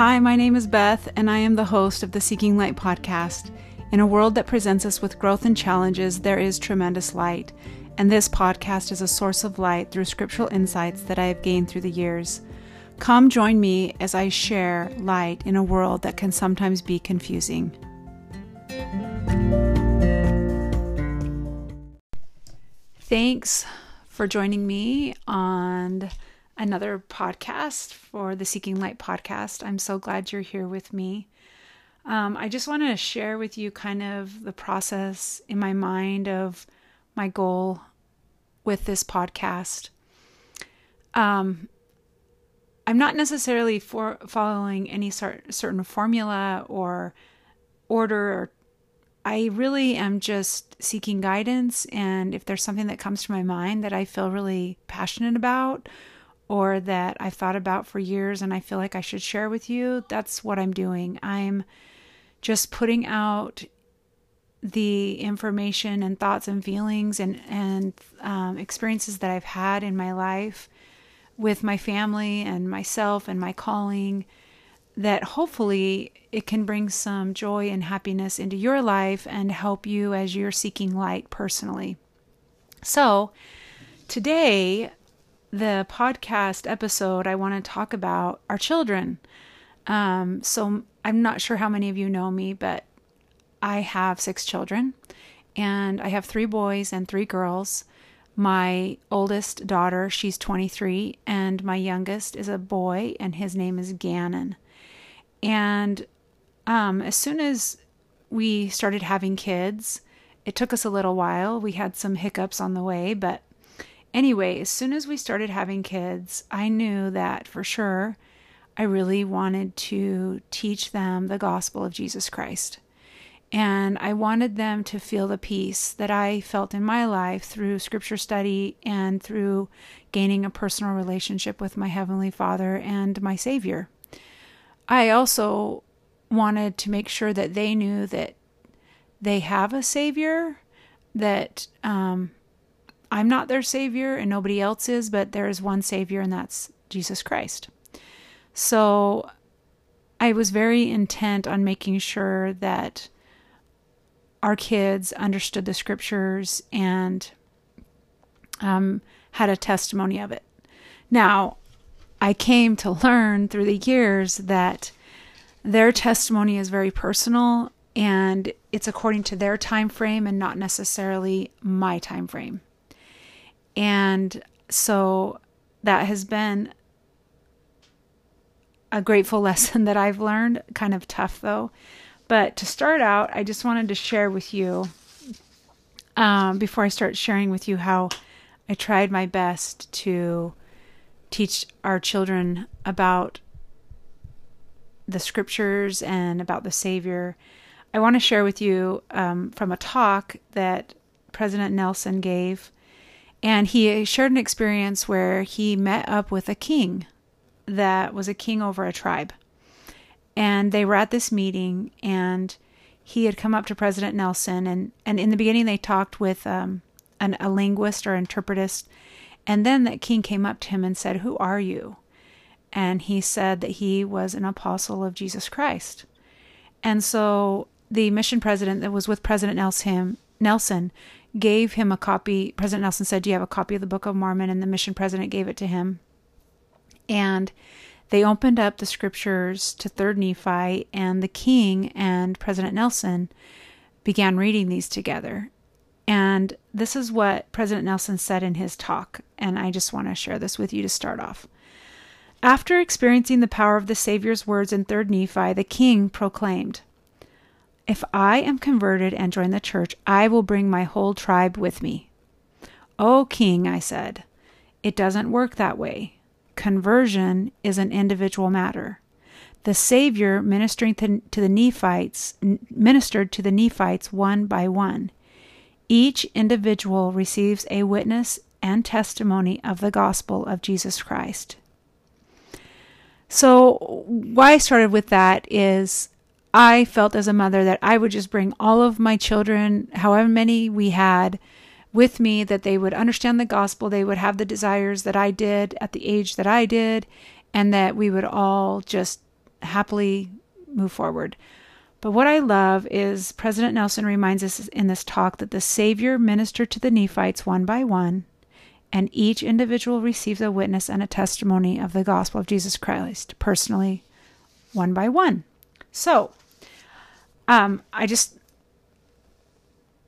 Hi, my name is Beth, and I am the host of the Seeking Light podcast. In a world that presents us with growth and challenges, there is tremendous light, and this podcast is a source of light through scriptural insights that I have gained through the years. Come join me as I share light in a world that can sometimes be confusing. Thanks for joining me on another podcast for the Seeking Light podcast. I'm so glad you're here with me. Um, I just want to share with you kind of the process in my mind of my goal with this podcast. Um, I'm not necessarily for following any certain formula or order or I really am just seeking guidance and if there's something that comes to my mind that I feel really passionate about or that I've thought about for years and I feel like I should share with you, that's what I'm doing. I'm just putting out the information and thoughts and feelings and and um, experiences that I've had in my life with my family and myself and my calling that hopefully it can bring some joy and happiness into your life and help you as you're seeking light personally. So, today the podcast episode, I want to talk about our children. Um, so I'm not sure how many of you know me, but I have six children, and I have three boys and three girls. My oldest daughter, she's 23, and my youngest is a boy, and his name is Gannon. And um, as soon as we started having kids, it took us a little while. We had some hiccups on the way, but Anyway, as soon as we started having kids, I knew that for sure I really wanted to teach them the gospel of Jesus Christ. And I wanted them to feel the peace that I felt in my life through scripture study and through gaining a personal relationship with my Heavenly Father and my Savior. I also wanted to make sure that they knew that they have a Savior, that um, I'm not their Savior and nobody else is, but there is one Savior, and that's Jesus Christ. So I was very intent on making sure that our kids understood the scriptures and um, had a testimony of it. Now, I came to learn through the years that their testimony is very personal and it's according to their time frame and not necessarily my time frame. And so that has been a grateful lesson that I've learned, kind of tough though. But to start out, I just wanted to share with you, um, before I start sharing with you how I tried my best to teach our children about the scriptures and about the Savior, I want to share with you um, from a talk that President Nelson gave and he shared an experience where he met up with a king that was a king over a tribe. And they were at this meeting, and he had come up to President Nelson. And, and in the beginning, they talked with um, an, a linguist or interpretist. And then that king came up to him and said, Who are you? And he said that he was an apostle of Jesus Christ. And so the mission president that was with President Nelson, Nelson gave him a copy. President Nelson said, Do you have a copy of the Book of Mormon? And the mission president gave it to him. And they opened up the scriptures to 3rd Nephi, and the king and President Nelson began reading these together. And this is what President Nelson said in his talk, and I just want to share this with you to start off. After experiencing the power of the Savior's words in 3rd Nephi, the king proclaimed, if I am converted and join the church, I will bring my whole tribe with me. O king, I said, it doesn't work that way. Conversion is an individual matter. The Savior ministering to the Nephites ministered to the Nephites one by one. Each individual receives a witness and testimony of the gospel of Jesus Christ. So, why I started with that is I felt as a mother that I would just bring all of my children, however many we had, with me, that they would understand the gospel, they would have the desires that I did at the age that I did, and that we would all just happily move forward. But what I love is President Nelson reminds us in this talk that the Savior ministered to the Nephites one by one, and each individual receives a witness and a testimony of the gospel of Jesus Christ personally, one by one. So, um, I just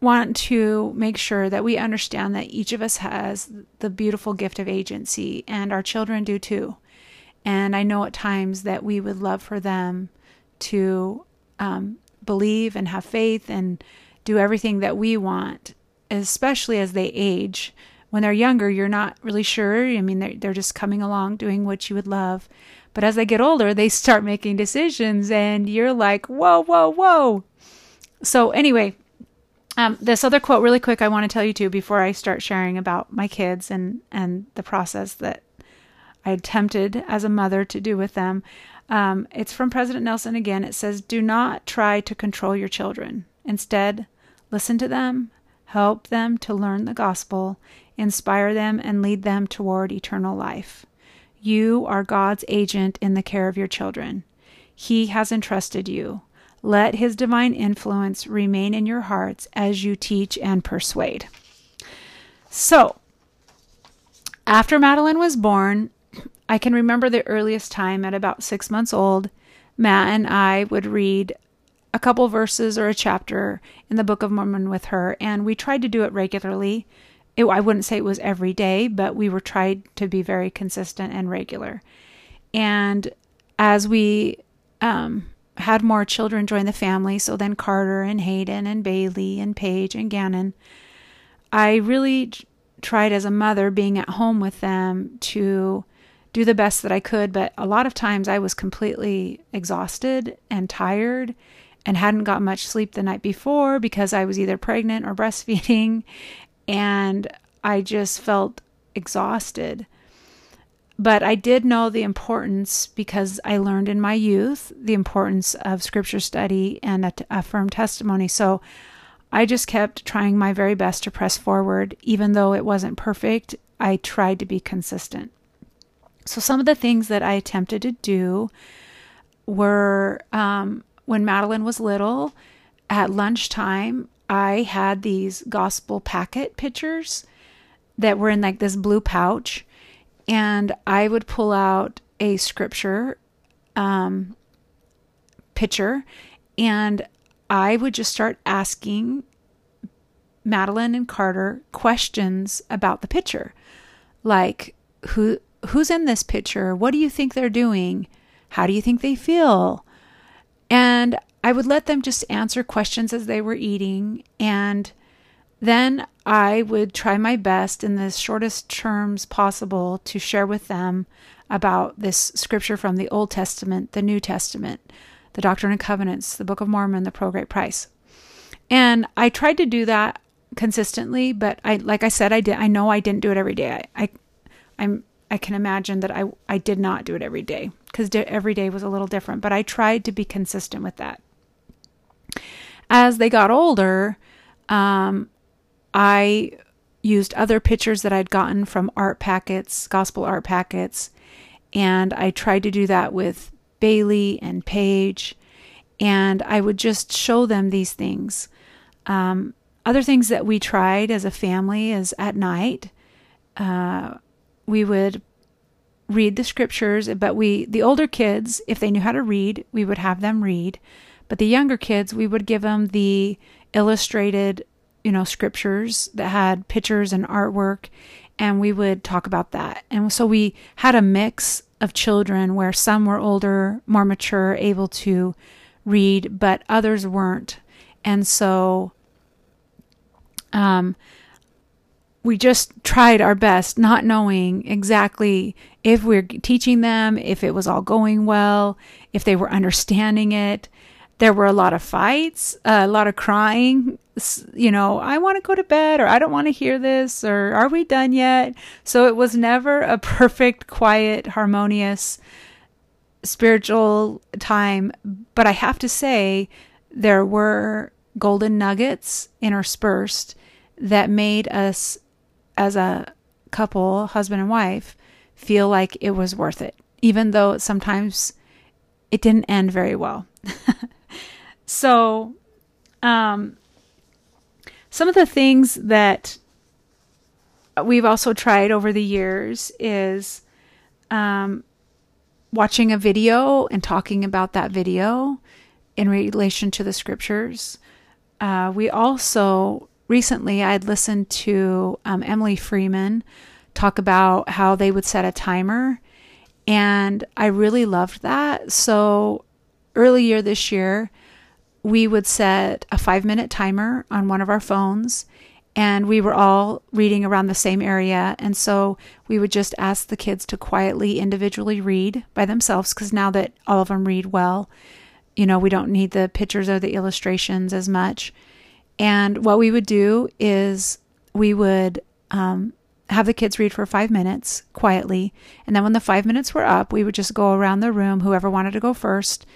want to make sure that we understand that each of us has the beautiful gift of agency, and our children do too. And I know at times that we would love for them to um, believe and have faith and do everything that we want, especially as they age. When they're younger, you're not really sure. I mean, they're, they're just coming along doing what you would love. But as they get older, they start making decisions, and you're like, whoa, whoa, whoa. So, anyway, um, this other quote, really quick, I want to tell you too before I start sharing about my kids and, and the process that I attempted as a mother to do with them. Um, it's from President Nelson again. It says, Do not try to control your children. Instead, listen to them, help them to learn the gospel, inspire them, and lead them toward eternal life. You are God's agent in the care of your children. He has entrusted you. Let his divine influence remain in your hearts as you teach and persuade. So, after Madeline was born, I can remember the earliest time at about six months old, Matt and I would read a couple verses or a chapter in the Book of Mormon with her, and we tried to do it regularly. It, I wouldn't say it was every day, but we were tried to be very consistent and regular. And as we um, had more children join the family, so then Carter and Hayden and Bailey and Paige and Gannon, I really tried as a mother being at home with them to do the best that I could, but a lot of times I was completely exhausted and tired and hadn't got much sleep the night before because I was either pregnant or breastfeeding and I just felt exhausted. But I did know the importance because I learned in my youth the importance of scripture study and a, firm testimony. So I just kept trying my very best to press forward. Even though it wasn't perfect, I tried to be consistent. So, some of the things that I attempted to do were um, when Madeline was little, at lunchtime, I had these gospel packet pictures that were in like this blue pouch, and I would pull out a scripture um, picture and I would just start asking Madeline and Carter questions about the picture. Like, who who's in this picture? What do you think they're doing? How do you think they feel? And I would let them just answer questions as they were eating. And then I would try my best in the shortest terms possible to share with them about this scripture from the Old Testament, the New Testament, the Doctrine and Covenants, the Book of Mormon, the Pearl of Great Price. And I tried to do that consistently, but I like I said I did I know I didn't do it every day. I, I I'm I can imagine that I I did not do it every day because every day was a little different, but I tried to be consistent with that. As they got older, um, I used other pictures that I'd gotten from art packets, gospel art packets, and I tried to do that with Bailey and Paige, and I would just show them these things. Um, other things that we tried as a family is at night. Uh, we would read the scriptures, but we, the older kids, if they knew how to read, we would have them read. But the younger kids, we would give them the illustrated, you know, scriptures that had pictures and artwork, and we would talk about that. And so we had a mix of children where some were older, more mature, able to read, but others weren't. And so um, we just tried our best, not knowing exactly if we're teaching them, if it was all going well, if they were understanding it. There were a lot of fights, uh, a lot of crying. You know, I want to go to bed, or I don't want to hear this, or are we done yet? So it was never a perfect, quiet, harmonious spiritual time. But I have to say, there were golden nuggets interspersed that made us as a couple, husband and wife, feel like it was worth it, even though sometimes it didn't end very well. so, um, some of the things that we've also tried over the years is um, watching a video and talking about that video in relation to the scriptures. Uh, we also recently I'd listened to um, Emily Freeman talk about how they would set a timer, and I really loved that. So earlier this year, we would set a five minute timer on one of our phones and we were all reading around the same area. And so we would just ask the kids to quietly, individually read by themselves because now that all of them read well, you know, we don't need the pictures or the illustrations as much. And what we would do is we would um, have the kids read for five minutes quietly. And then when the five minutes were up, we would just go around the room, whoever wanted to go first,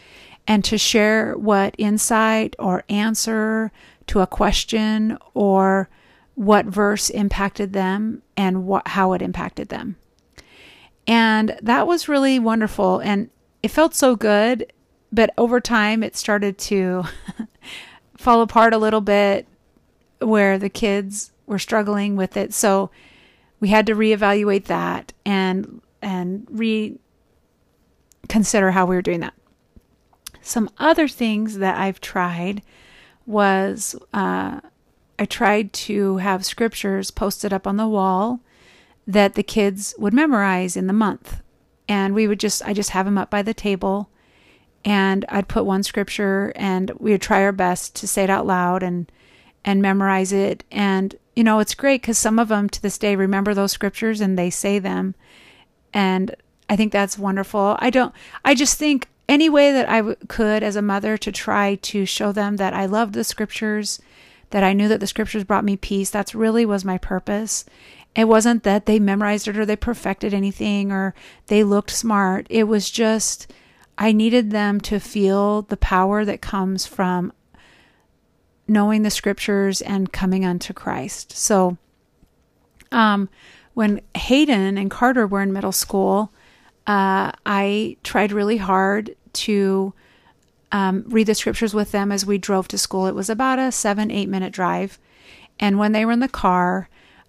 and to share what insight or answer to a question or what verse impacted them and what how it impacted them. And that was really wonderful and it felt so good, but over time it started to fall apart a little bit where the kids were struggling with it. So we had to reevaluate that and and reconsider how we were doing that. Some other things that I've tried was uh, I tried to have scriptures posted up on the wall that the kids would memorize in the month. And we would just, I just have them up by the table and I'd put one scripture and we would try our best to say it out loud and, and memorize it. And, you know, it's great because some of them to this day remember those scriptures and they say them. And I think that's wonderful. I don't, I just think any way that I w- could as a mother to try to show them that I loved the scriptures that I knew that the scriptures brought me peace. That's really was my purpose. It wasn't that they memorized it or they perfected anything or they looked smart. It was just, I needed them to feel the power that comes from knowing the scriptures and coming unto Christ. So, um, when Hayden and Carter were in middle school, uh, I tried really hard to um, read the scriptures with them as we drove to school. It was about a seven, eight minute drive. And when they were in the car,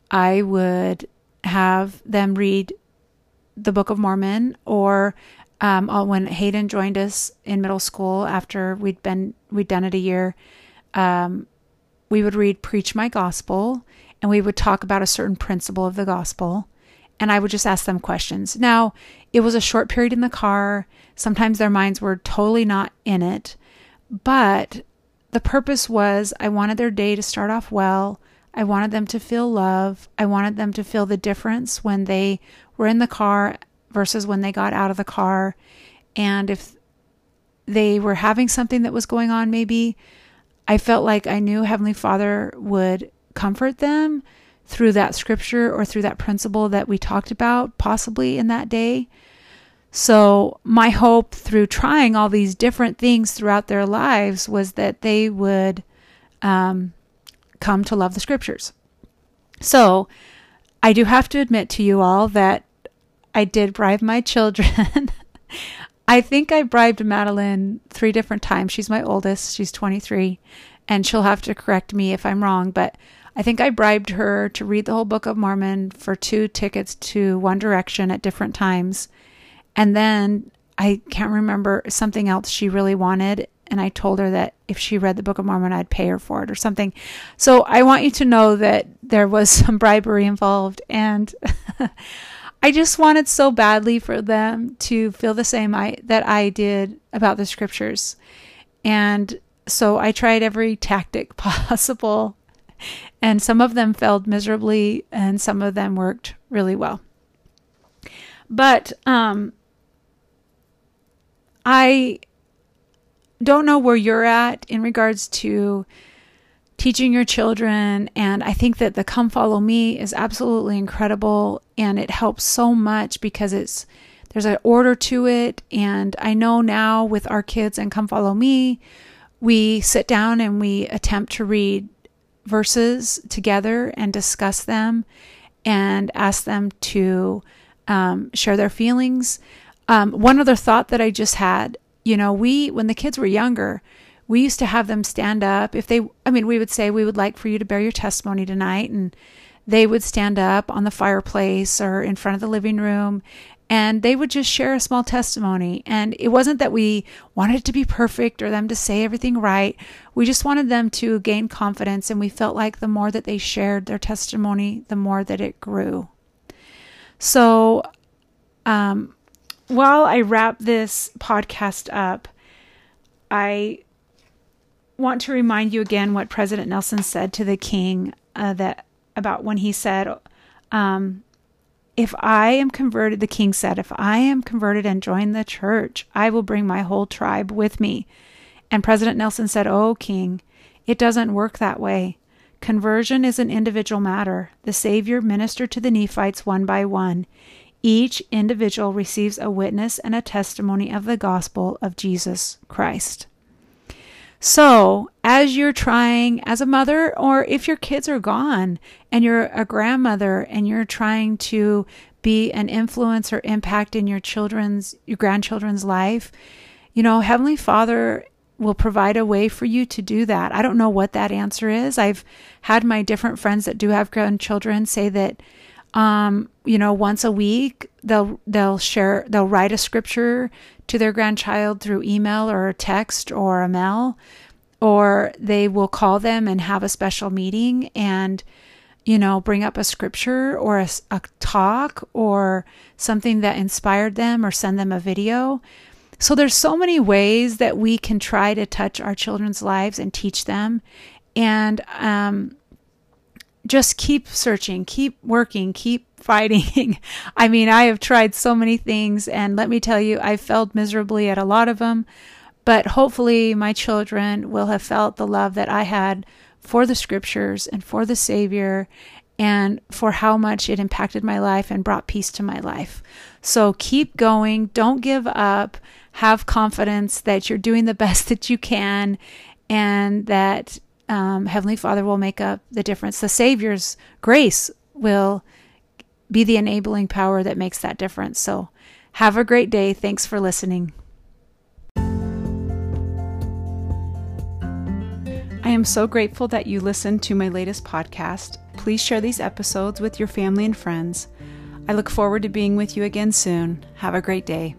I would have them read the Book of Mormon or um, when Hayden joined us in middle school after we'd been we'd done it a year, um, we would read "Preach My Gospel" and we would talk about a certain principle of the gospel, and I would just ask them questions. Now, it was a short period in the car. Sometimes their minds were totally not in it. But the purpose was I wanted their day to start off well. I wanted them to feel love. I wanted them to feel the difference when they were in the car versus when they got out of the car. And if they were having something that was going on, maybe I felt like I knew Heavenly Father would comfort them through that scripture or through that principle that we talked about, possibly in that day. So, my hope through trying all these different things throughout their lives was that they would um, come to love the scriptures. So, I do have to admit to you all that I did bribe my children. I think I bribed Madeline three different times. She's my oldest, she's 23, and she'll have to correct me if I'm wrong, but I think I bribed her to read the whole Book of Mormon for two tickets to One Direction at different times and then I can't remember something else she really wanted. And I told her that if she read the Book of Mormon, I'd pay her for it or something. So I want you to know that there was some bribery involved. And I just wanted so badly for them to feel the same I, that I did about the scriptures. And so I tried every tactic possible. And some of them failed miserably, and some of them worked really well. But um, I don't know where you're at in regards to teaching your children. And I think that the Come Follow Me is absolutely incredible. And it helps so much because it's, there's an order to it. And I know now with our kids and Come Follow Me, we sit down and we attempt to read verses together and discuss them and ask them to um, share their feelings. Um, one other thought that I just had you know, we, when the kids were younger, we used to have them stand up. If they, I mean, we would say, we would like for you to bear your testimony tonight. And they would stand up on the fireplace or in front of the living room and they would just share a small testimony. And it wasn't that we wanted it to be perfect or them to say everything right. We just wanted them to gain confidence. And we felt like the more that they shared their testimony, the more that it grew. So, um, while I wrap this podcast up, I want to remind you again what President Nelson said to the king uh, that about when he said, um, if I am converted, the king said, if I am converted and join the church, I will bring my whole tribe with me. And President Nelson said, Oh, king, it doesn't work that way. Conversion is an individual matter. The Savior ministered to the Nephites one by one. Each individual receives a witness and a testimony of the gospel of Jesus Christ. So, as you're trying as a mother, or if your kids are gone and you're a grandmother and you're trying to be an influence or impact in your children's, your grandchildren's life, you know, Heavenly Father will provide a way for you to do that. I don't know what that answer is. I've had my different friends that do have grandchildren say that um, you know, once a week they'll they'll share they'll write a scripture to their grandchild through email or a text or a mail, or they will call them and have a special meeting and you know bring up a scripture or a, a talk or something that inspired them or send them a video. So there's so many ways that we can try to touch our children's lives and teach them, and um, just keep searching, keep working, keep fighting. I mean, I have tried so many things, and let me tell you, I failed miserably at a lot of them. But hopefully, my children will have felt the love that I had for the scriptures and for the Savior and for how much it impacted my life and brought peace to my life. So keep going. Don't give up. Have confidence that you're doing the best that you can and that um, Heavenly Father will make up the difference. The Savior's grace will be the enabling power that makes that difference. So, have a great day. Thanks for listening. I am so grateful that you listened to my latest podcast. Please share these episodes with your family and friends. I look forward to being with you again soon. Have a great day.